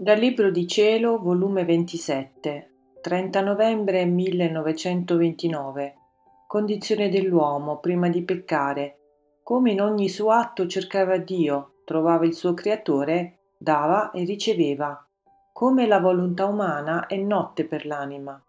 Dal Libro di Cielo, volume 27, 30 novembre 1929. Condizione dell'uomo prima di peccare. Come in ogni suo atto cercava Dio, trovava il suo creatore, dava e riceveva. Come la volontà umana è notte per l'anima.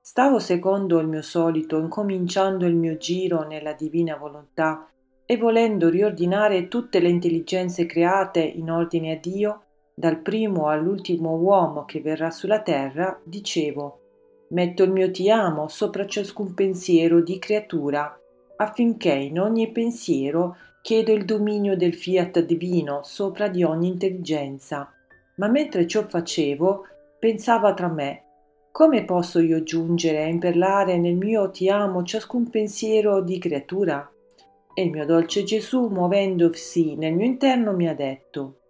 Stavo secondo il mio solito, incominciando il mio giro nella divina volontà e volendo riordinare tutte le intelligenze create in ordine a Dio, dal primo all'ultimo uomo che verrà sulla terra, dicevo, metto il mio ti amo sopra ciascun pensiero di creatura, affinché in ogni pensiero chiedo il dominio del fiat divino sopra di ogni intelligenza. Ma mentre ciò facevo, pensava tra me, come posso io giungere a imperlare nel mio ti amo ciascun pensiero di creatura? E il mio dolce Gesù, muovendosi nel mio interno, mi ha detto,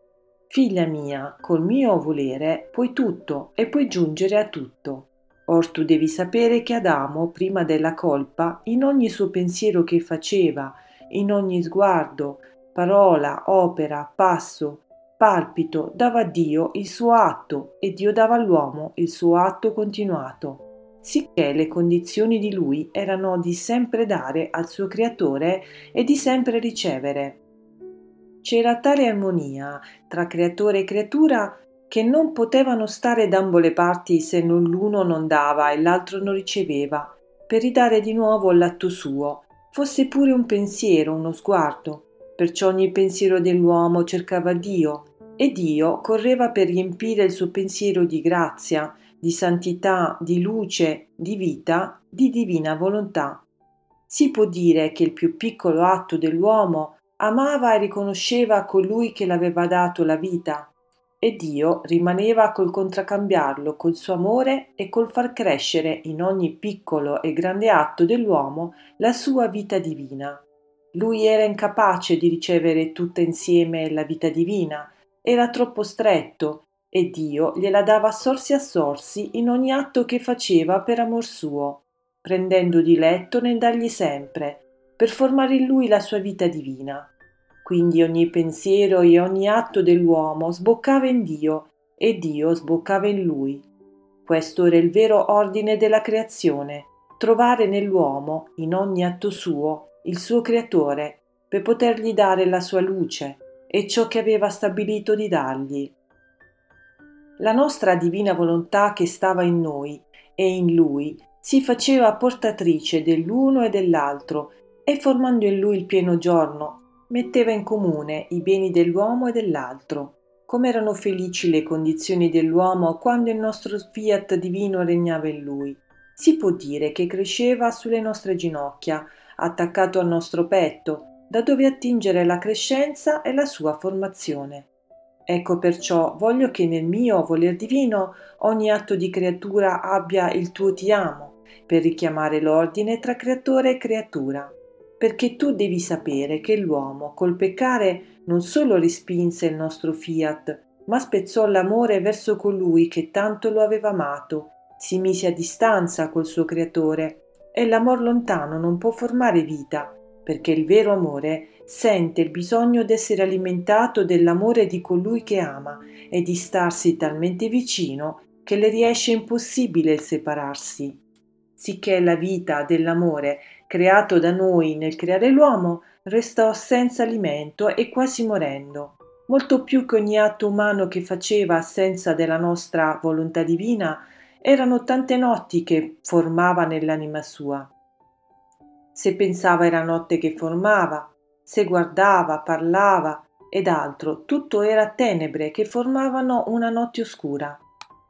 Figlia mia, col mio volere puoi tutto e puoi giungere a tutto. Or tu devi sapere che Adamo, prima della colpa, in ogni suo pensiero che faceva, in ogni sguardo, parola, opera, passo, palpito, dava a Dio il suo atto e Dio dava all'uomo il suo atto continuato, sicché le condizioni di lui erano di sempre dare al suo creatore e di sempre ricevere. C'era tale armonia tra creatore e creatura che non potevano stare d'ambo le parti se non l'uno non dava e l'altro non riceveva, per ridare di nuovo l'atto suo, fosse pure un pensiero, uno sguardo. Perciò ogni pensiero dell'uomo cercava Dio, e Dio correva per riempire il suo pensiero di grazia, di santità, di luce, di vita, di divina volontà. Si può dire che il più piccolo atto dell'uomo amava e riconosceva colui che l'aveva dato la vita, e Dio rimaneva col contraccambiarlo col suo amore e col far crescere in ogni piccolo e grande atto dell'uomo la sua vita divina. Lui era incapace di ricevere tutta insieme la vita divina, era troppo stretto, e Dio gliela dava sorsi a sorsi in ogni atto che faceva per amor suo, prendendo diletto nel dargli sempre, per formare in lui la sua vita divina. Quindi ogni pensiero e ogni atto dell'uomo sboccava in Dio e Dio sboccava in lui. Questo era il vero ordine della creazione, trovare nell'uomo, in ogni atto suo, il suo creatore, per potergli dare la sua luce e ciò che aveva stabilito di dargli. La nostra divina volontà che stava in noi e in lui si faceva portatrice dell'uno e dell'altro e formando in lui il pieno giorno metteva in comune i beni dell'uomo e dell'altro. Come erano felici le condizioni dell'uomo quando il nostro fiat divino regnava in lui. Si può dire che cresceva sulle nostre ginocchia, attaccato al nostro petto, da dove attingere la crescenza e la sua formazione. Ecco perciò voglio che nel mio voler divino ogni atto di creatura abbia il tuo ti amo, per richiamare l'ordine tra creatore e creatura perché tu devi sapere che l'uomo col peccare non solo respinse il nostro fiat, ma spezzò l'amore verso colui che tanto lo aveva amato, si mise a distanza col suo creatore e l'amor lontano non può formare vita, perché il vero amore sente il bisogno d'essere alimentato dell'amore di colui che ama e di starsi talmente vicino che le riesce impossibile il separarsi. Sicché la vita dell'amore creato da noi nel creare l'uomo, restò senza alimento e quasi morendo. Molto più che ogni atto umano che faceva assenza della nostra volontà divina, erano tante notti che formava nell'anima sua. Se pensava era notte che formava, se guardava, parlava ed altro, tutto era tenebre che formavano una notte oscura.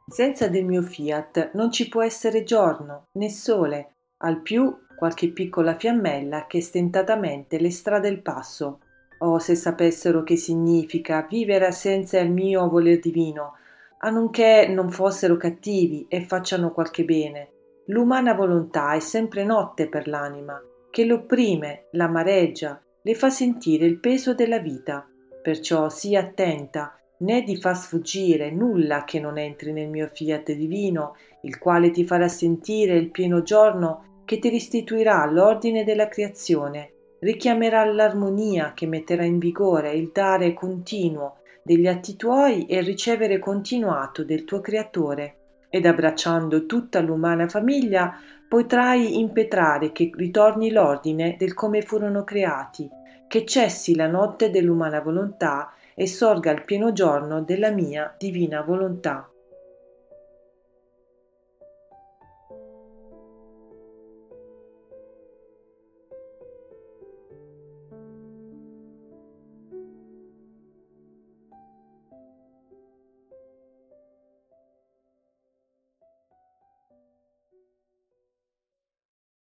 Senza del mio fiat non ci può essere giorno, né sole, al più qualche piccola fiammella che stentatamente le strada il passo. Oh, se sapessero che significa vivere senza il mio voler divino, a non che non fossero cattivi e facciano qualche bene. L'umana volontà è sempre notte per l'anima, che l'opprime, l'amareggia, le fa sentire il peso della vita. Perciò sii attenta, né di far sfuggire nulla che non entri nel mio fiat divino, il quale ti farà sentire il pieno giorno che ti restituirà l'ordine della creazione, richiamerà l'armonia che metterà in vigore il dare continuo degli atti tuoi e ricevere continuato del tuo Creatore, ed abbracciando tutta l'umana famiglia potrai impetrare che ritorni l'ordine del come furono creati, che cessi la notte dell'umana volontà e sorga il pieno giorno della mia divina volontà.